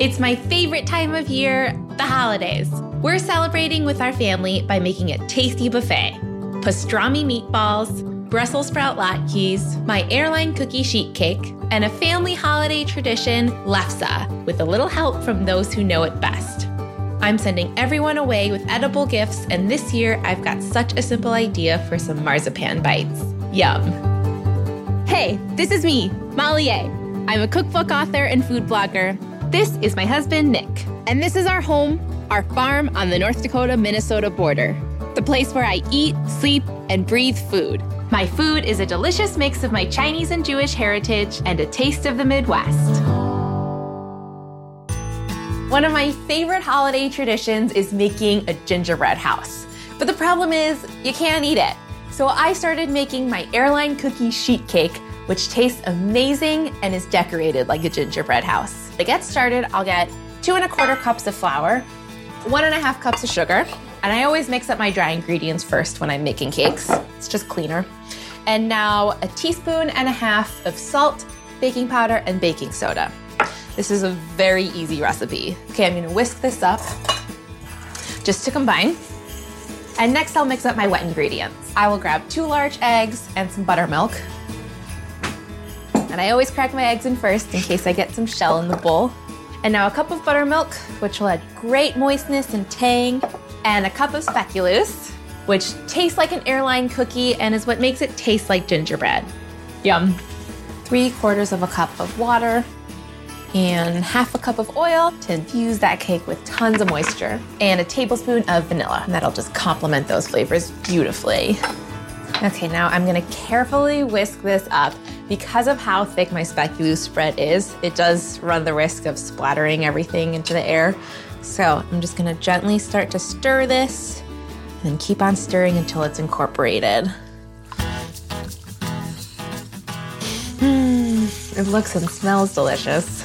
It's my favorite time of year, the holidays. We're celebrating with our family by making a tasty buffet pastrami meatballs, Brussels sprout latkes, my airline cookie sheet cake, and a family holiday tradition, lefse, with a little help from those who know it best. I'm sending everyone away with edible gifts, and this year I've got such a simple idea for some marzipan bites. Yum. Hey, this is me, Molly Yeh. I'm a cookbook author and food blogger. This is my husband, Nick. And this is our home, our farm on the North Dakota Minnesota border, the place where I eat, sleep, and breathe food. My food is a delicious mix of my Chinese and Jewish heritage and a taste of the Midwest. One of my favorite holiday traditions is making a gingerbread house. But the problem is, you can't eat it. So I started making my airline cookie sheet cake, which tastes amazing and is decorated like a gingerbread house. To get started, I'll get two and a quarter cups of flour, one and a half cups of sugar, and I always mix up my dry ingredients first when I'm making cakes. It's just cleaner. And now a teaspoon and a half of salt, baking powder, and baking soda. This is a very easy recipe. Okay, I'm gonna whisk this up just to combine. And next I'll mix up my wet ingredients. I will grab two large eggs and some buttermilk. And I always crack my eggs in first in case I get some shell in the bowl. And now a cup of buttermilk, which will add great moistness and tang, and a cup of speculoos, which tastes like an airline cookie and is what makes it taste like gingerbread. Yum. Three quarters of a cup of water, and half a cup of oil to infuse that cake with tons of moisture, and a tablespoon of vanilla. And that'll just complement those flavors beautifully. Okay, now I'm gonna carefully whisk this up. Because of how thick my speculoos spread is, it does run the risk of splattering everything into the air. So I'm just gonna gently start to stir this and then keep on stirring until it's incorporated. Mm, it looks and smells delicious.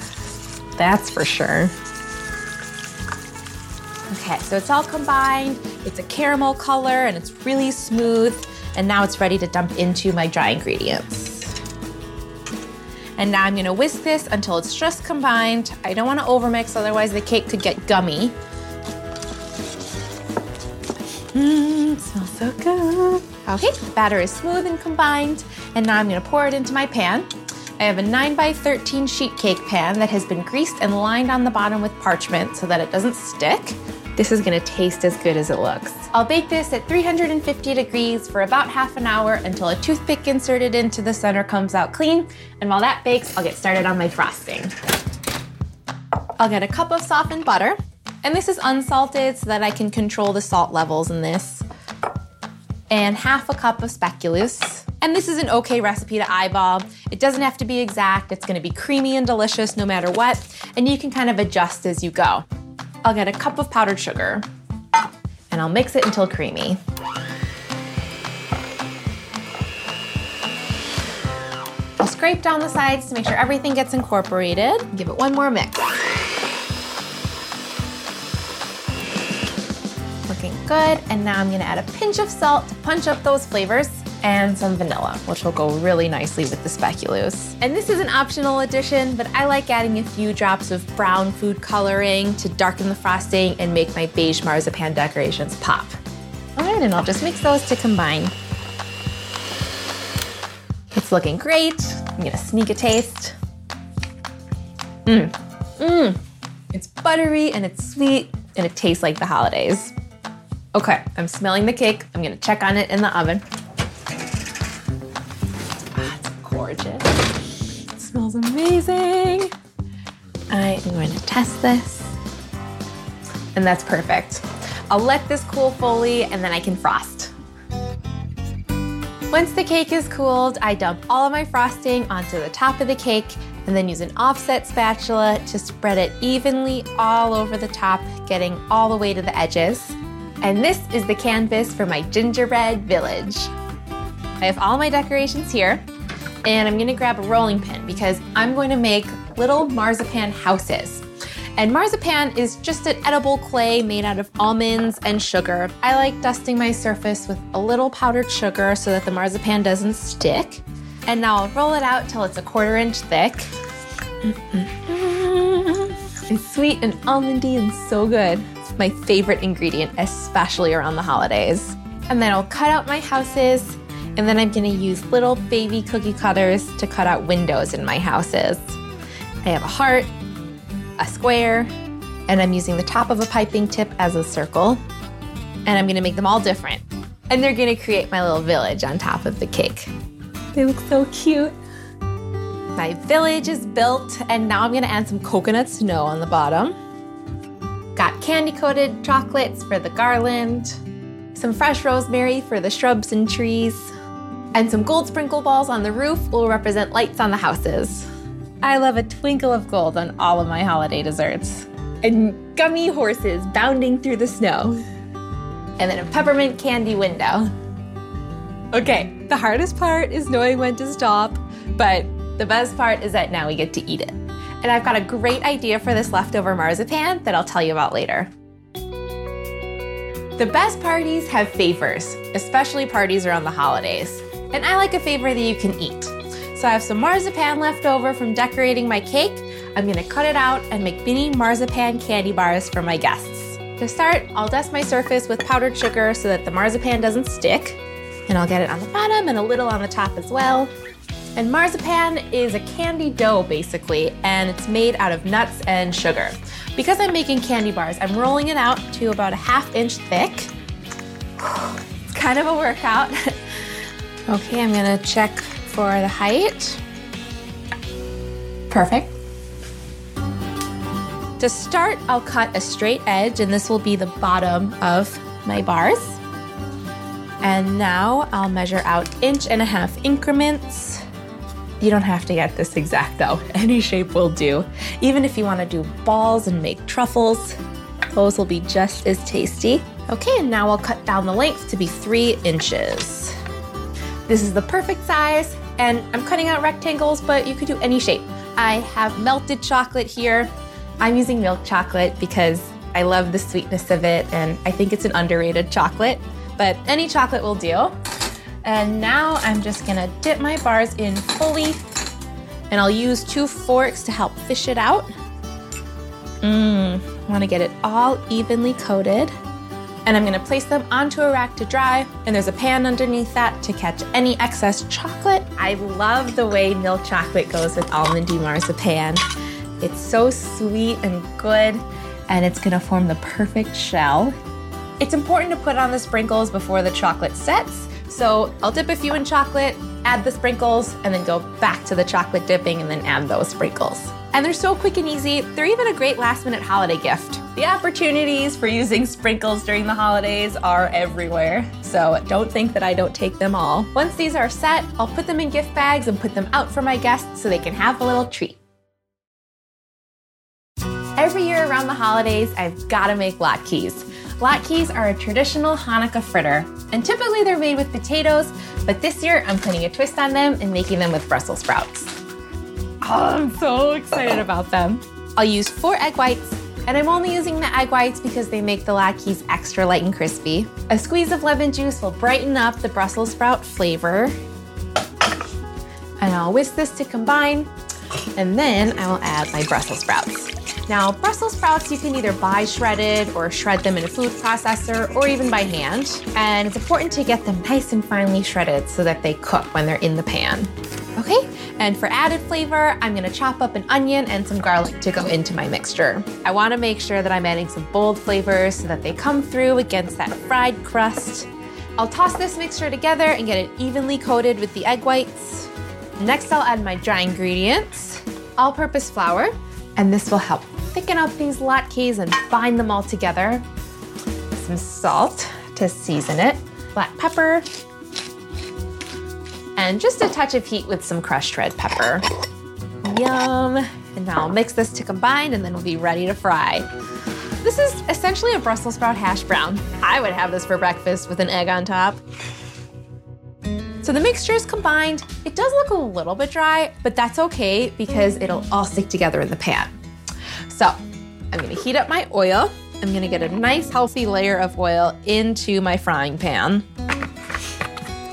That's for sure. Okay, so it's all combined. It's a caramel color and it's really smooth. And now it's ready to dump into my dry ingredients. And now I'm gonna whisk this until it's just combined. I don't wanna overmix, otherwise the cake could get gummy. Mmm, smells so good. Okay, the batter is smooth and combined. And now I'm gonna pour it into my pan. I have a 9 by 13 sheet cake pan that has been greased and lined on the bottom with parchment so that it doesn't stick. This is gonna taste as good as it looks. I'll bake this at 350 degrees for about half an hour until a toothpick inserted into the center comes out clean. And while that bakes, I'll get started on my frosting. I'll get a cup of softened butter, and this is unsalted so that I can control the salt levels in this. And half a cup of speculoos. And this is an okay recipe to eyeball. It doesn't have to be exact. It's gonna be creamy and delicious no matter what. And you can kind of adjust as you go. I'll get a cup of powdered sugar and I'll mix it until creamy. I'll scrape down the sides to make sure everything gets incorporated. Give it one more mix. Looking good. And now I'm gonna add a pinch of salt to punch up those flavors and some vanilla, which will go really nicely with the speculoos. And this is an optional addition, but I like adding a few drops of brown food coloring to darken the frosting and make my beige marzipan decorations pop. All right, and I'll just mix those to combine. It's looking great. I'm gonna sneak a taste. Mmm, mmm. It's buttery and it's sweet and it tastes like the holidays. Okay, I'm smelling the cake. I'm gonna check on it in the oven amazing. I am going to test this. And that's perfect. I'll let this cool fully and then I can frost. Once the cake is cooled, I dump all of my frosting onto the top of the cake and then use an offset spatula to spread it evenly all over the top, getting all the way to the edges. And this is the canvas for my gingerbread village. I have all my decorations here and I'm gonna grab a rolling pin because I'm going to make little marzipan houses. And marzipan is just an edible clay made out of almonds and sugar. I like dusting my surface with a little powdered sugar so that the marzipan doesn't stick. And now I'll roll it out till it's a quarter inch thick. It's sweet and almondy and so good. It's my favorite ingredient, especially around the holidays. And then I'll cut out my houses, and then I'm gonna use little baby cookie cutters to cut out windows in my houses. I have a heart, a square, and I'm using the top of a piping tip as a circle. And I'm gonna make them all different. And they're gonna create my little village on top of the cake. They look so cute. My village is built, and now I'm gonna add some coconut snow on the bottom. Got candy coated chocolates for the garland, some fresh rosemary for the shrubs and trees, and some gold sprinkle balls on the roof will represent lights on the houses. I love a twinkle of gold on all of my holiday desserts. And gummy horses bounding through the snow. And then a peppermint candy window. Okay, the hardest part is knowing when to stop, but the best part is that now we get to eat it. And I've got a great idea for this leftover marzipan that I'll tell you about later. The best parties have favors, especially parties around the holidays. And I like a favor that you can eat. So I have some marzipan left over from decorating my cake. I'm gonna cut it out and make mini marzipan candy bars for my guests. To start, I'll dust my surface with powdered sugar so that the marzipan doesn't stick. And I'll get it on the bottom and a little on the top as well. And marzipan is a candy dough basically, and it's made out of nuts and sugar. Because I'm making candy bars, I'm rolling it out to about a half inch thick. It's kind of a workout. okay, I'm gonna check for the height. Perfect. To start, I'll cut a straight edge, and this will be the bottom of my bars. And now I'll measure out inch and a half increments. You don't have to get this exact though, any shape will do. Even if you want to do balls and make truffles, those will be just as tasty. Okay, and now I'll cut down the length to be three inches. This is the perfect size, and I'm cutting out rectangles, but you could do any shape. I have melted chocolate here. I'm using milk chocolate because I love the sweetness of it, and I think it's an underrated chocolate, but any chocolate will do. And now I'm just gonna dip my bars in fully, and I'll use two forks to help fish it out. Mmm, wanna get it all evenly coated. And I'm gonna place them onto a rack to dry, and there's a pan underneath that to catch any excess chocolate. I love the way milk chocolate goes with almondy marzipan. It's so sweet and good, and it's gonna form the perfect shell. It's important to put on the sprinkles before the chocolate sets, so I'll dip a few in chocolate, add the sprinkles, and then go back to the chocolate dipping and then add those sprinkles. And they're so quick and easy, they're even a great last minute holiday gift. The opportunities for using sprinkles during the holidays are everywhere, so don't think that I don't take them all. Once these are set, I'll put them in gift bags and put them out for my guests so they can have a little treat. Every year around the holidays, I've gotta make latkes. Latkes are a traditional Hanukkah fritter, and typically they're made with potatoes, but this year I'm putting a twist on them and making them with Brussels sprouts. Oh, I'm so excited about them. I'll use four egg whites, and I'm only using the egg whites because they make the latkes extra light and crispy. A squeeze of lemon juice will brighten up the Brussels sprout flavor. And I'll whisk this to combine, and then I will add my Brussels sprouts. Now, Brussels sprouts you can either buy shredded or shred them in a food processor or even by hand. And it's important to get them nice and finely shredded so that they cook when they're in the pan. Okay, and for added flavor, I'm gonna chop up an onion and some garlic to go into my mixture. I wanna make sure that I'm adding some bold flavors so that they come through against that fried crust. I'll toss this mixture together and get it evenly coated with the egg whites. Next, I'll add my dry ingredients, all purpose flour, and this will help thicken up these latkes and bind them all together. Some salt to season it, black pepper, and just a touch of heat with some crushed red pepper. Yum! And now I'll mix this to combine and then we'll be ready to fry. This is essentially a Brussels sprout hash brown. I would have this for breakfast with an egg on top. So the mixture is combined. It does look a little bit dry, but that's okay because it'll all stick together in the pan. So I'm gonna heat up my oil. I'm gonna get a nice healthy layer of oil into my frying pan.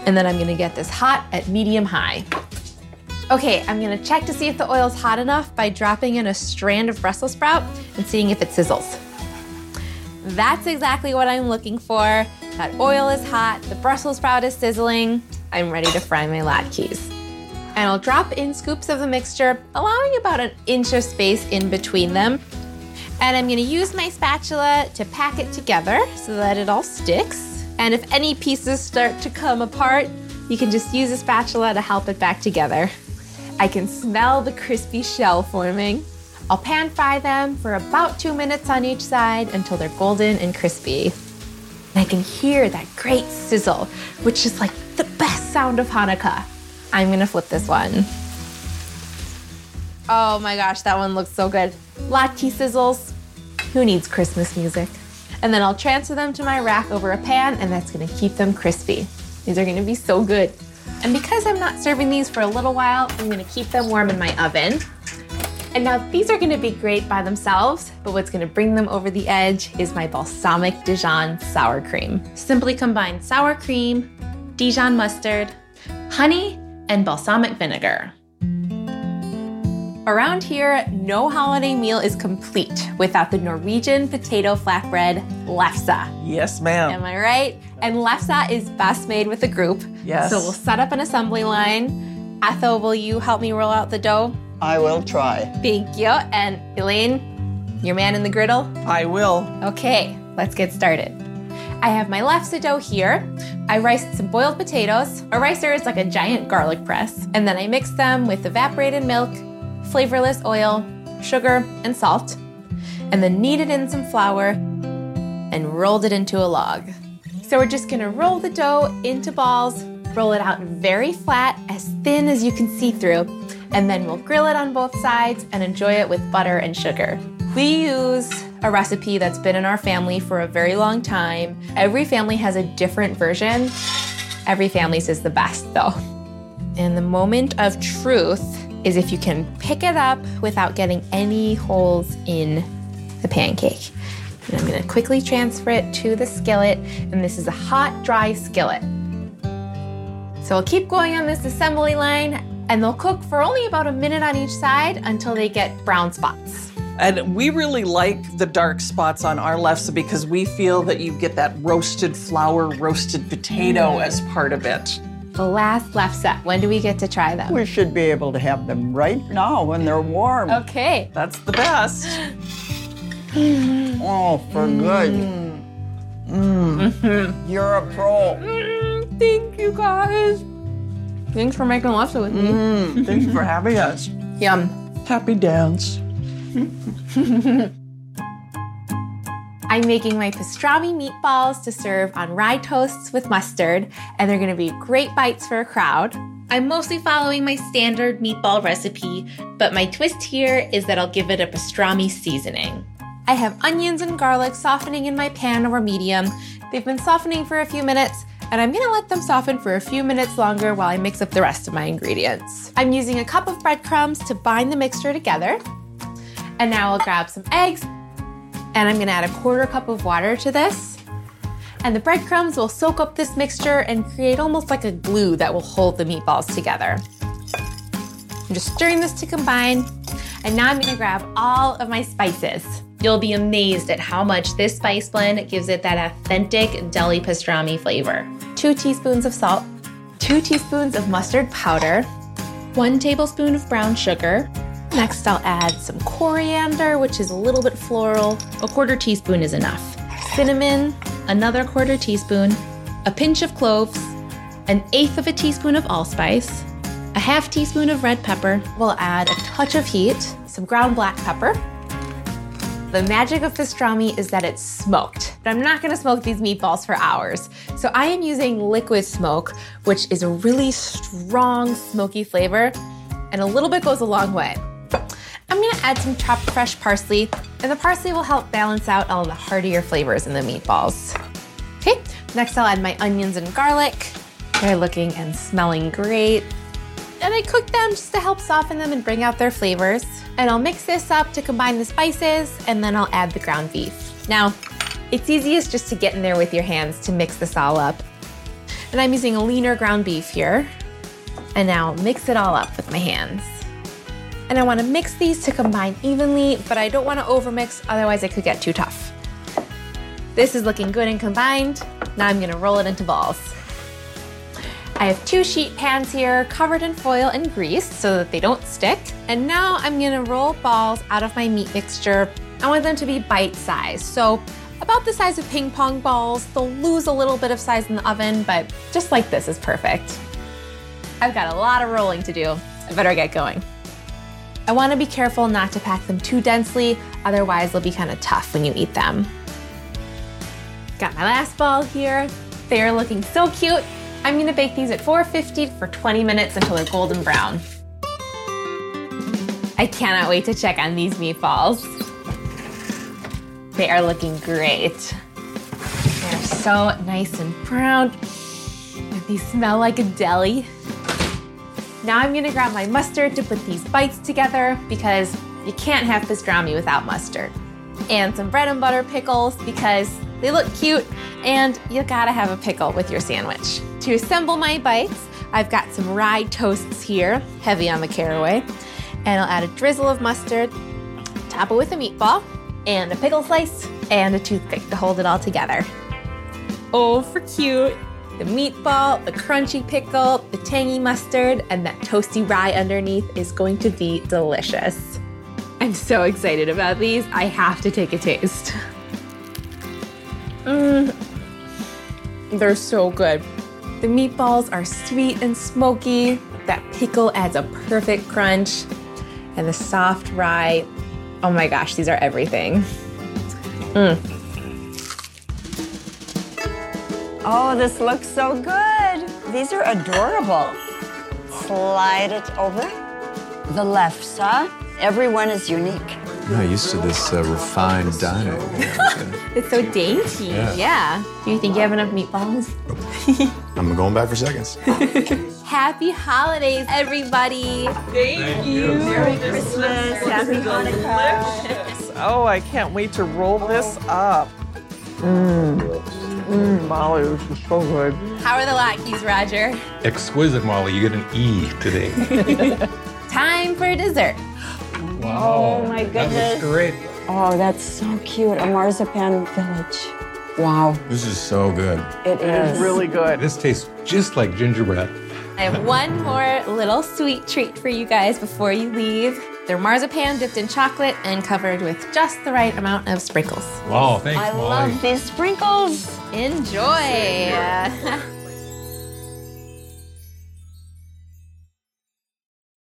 And then I'm gonna get this hot at medium high. Okay, I'm gonna check to see if the oil's hot enough by dropping in a strand of Brussels sprout and seeing if it sizzles. That's exactly what I'm looking for. That oil is hot, the Brussels sprout is sizzling. I'm ready to fry my latkes. And I'll drop in scoops of the mixture, allowing about an inch of space in between them. And I'm gonna use my spatula to pack it together so that it all sticks. And if any pieces start to come apart, you can just use a spatula to help it back together. I can smell the crispy shell forming. I'll pan fry them for about two minutes on each side until they're golden and crispy. And I can hear that great sizzle, which is like the best sound of Hanukkah. I'm gonna flip this one. Oh my gosh, that one looks so good. Latke sizzles. Who needs Christmas music? And then I'll transfer them to my rack over a pan, and that's gonna keep them crispy. These are gonna be so good. And because I'm not serving these for a little while, I'm gonna keep them warm in my oven. And now these are gonna be great by themselves, but what's gonna bring them over the edge is my balsamic Dijon sour cream. Simply combine sour cream, Dijon mustard, honey, and balsamic vinegar. Around here, no holiday meal is complete without the Norwegian potato flatbread lefse. Yes, ma'am. Am I right? And lefse is best made with a group. Yes. So we'll set up an assembly line. Ethel, will you help me roll out the dough? I will try. Thank you. And Elaine, your man in the griddle? I will. Okay, let's get started. I have my lefse dough here. I riced some boiled potatoes. A ricer is like a giant garlic press. And then I mixed them with evaporated milk, flavorless oil, sugar, and salt. And then kneaded in some flour and rolled it into a log. So we're just gonna roll the dough into balls, roll it out very flat, as thin as you can see through, and then we'll grill it on both sides and enjoy it with butter and sugar. We use a recipe that's been in our family for a very long time. Every family has a different version. Every family's is the best though. And the moment of truth is if you can pick it up without getting any holes in the pancake. And I'm gonna quickly transfer it to the skillet, and this is a hot, dry skillet. So I'll keep going on this assembly line, and they'll cook for only about a minute on each side until they get brown spots. And we really like the dark spots on our lefse because we feel that you get that roasted flour, roasted potato mm. as part of it. The last lefse, when do we get to try them? We should be able to have them right now when they're warm. Okay. That's the best. Oh, for good. You're a pro. Mm, thank you guys. Thanks for making lefse with me. Mm, thank you for having us. Yum. Happy dance. I'm making my pastrami meatballs to serve on rye toasts with mustard, and they're gonna be great bites for a crowd. I'm mostly following my standard meatball recipe, but my twist here is that I'll give it a pastrami seasoning. I have onions and garlic softening in my pan over medium. They've been softening for a few minutes, and I'm gonna let them soften for a few minutes longer while I mix up the rest of my ingredients. I'm using a cup of breadcrumbs to bind the mixture together. And now I'll grab some eggs and I'm gonna add a quarter cup of water to this. And the breadcrumbs will soak up this mixture and create almost like a glue that will hold the meatballs together. I'm just stirring this to combine. And now I'm gonna grab all of my spices. You'll be amazed at how much this spice blend gives it that authentic deli pastrami flavor. Two teaspoons of salt, two teaspoons of mustard powder, one tablespoon of brown sugar, Next, I'll add some coriander, which is a little bit floral. A quarter teaspoon is enough. Cinnamon, another quarter teaspoon, a pinch of cloves, an eighth of a teaspoon of allspice, a half teaspoon of red pepper. We'll add a touch of heat, some ground black pepper. The magic of pastrami is that it's smoked, but I'm not gonna smoke these meatballs for hours. So I am using liquid smoke, which is a really strong smoky flavor, and a little bit goes a long way. I'm gonna add some chopped fresh parsley, and the parsley will help balance out all the heartier flavors in the meatballs. Okay, next I'll add my onions and garlic. They're looking and smelling great. And I cook them just to help soften them and bring out their flavors. And I'll mix this up to combine the spices, and then I'll add the ground beef. Now, it's easiest just to get in there with your hands to mix this all up. And I'm using a leaner ground beef here. And now mix it all up with my hands. And I wanna mix these to combine evenly, but I don't wanna overmix, otherwise it could get too tough. This is looking good and combined. Now I'm gonna roll it into balls. I have two sheet pans here covered in foil and grease so that they don't stick. And now I'm gonna roll balls out of my meat mixture. I want them to be bite sized. So about the size of ping pong balls. They'll lose a little bit of size in the oven, but just like this is perfect. I've got a lot of rolling to do. I better get going. I wanna be careful not to pack them too densely, otherwise they'll be kind of tough when you eat them. Got my last ball here. They're looking so cute. I'm gonna bake these at 450 for 20 minutes until they're golden brown. I cannot wait to check on these meatballs. They are looking great. They're so nice and brown. They smell like a deli. Now I'm gonna grab my mustard to put these bites together because you can't have pastrami without mustard. And some bread and butter pickles because they look cute and you gotta have a pickle with your sandwich. To assemble my bites, I've got some rye toasts here, heavy on the caraway, and I'll add a drizzle of mustard, top it with a meatball, and a pickle slice, and a toothpick to hold it all together. Oh, for cute! The meatball, the crunchy pickle, the tangy mustard, and that toasty rye underneath is going to be delicious. I'm so excited about these. I have to take a taste. Mmm. They're so good. The meatballs are sweet and smoky. That pickle adds a perfect crunch. And the soft rye. Oh my gosh, these are everything. Mm. Oh, this looks so good. These are adorable. Slide it over. The left lefse. Everyone is unique. I'm not used to this uh, refined dining. It's so dainty. Yeah. Yeah. Do you think you have enough meatballs? I'm going back for seconds. Happy holidays, everybody. Thank, Thank you. Merry Christmas. Happy Hanukkah. Oh, I can't wait to roll this up. Mmm. Mmm, Molly, this is so good. How are the latkes, Roger? Exquisite, Molly. You get an E today. Time for dessert. Wow. Oh, my That goodness. looks great. Oh, that's so cute. A marzipan village. Wow, This is so good. it is. Really good. This tastes just like gingerbread. I have one more little sweet treat for you guys before you leave. They're marzipan dipped in chocolate and covered with just the right amount of sprinkles. Wow, thanks, I Molly. love these sprinkles. Enjoy!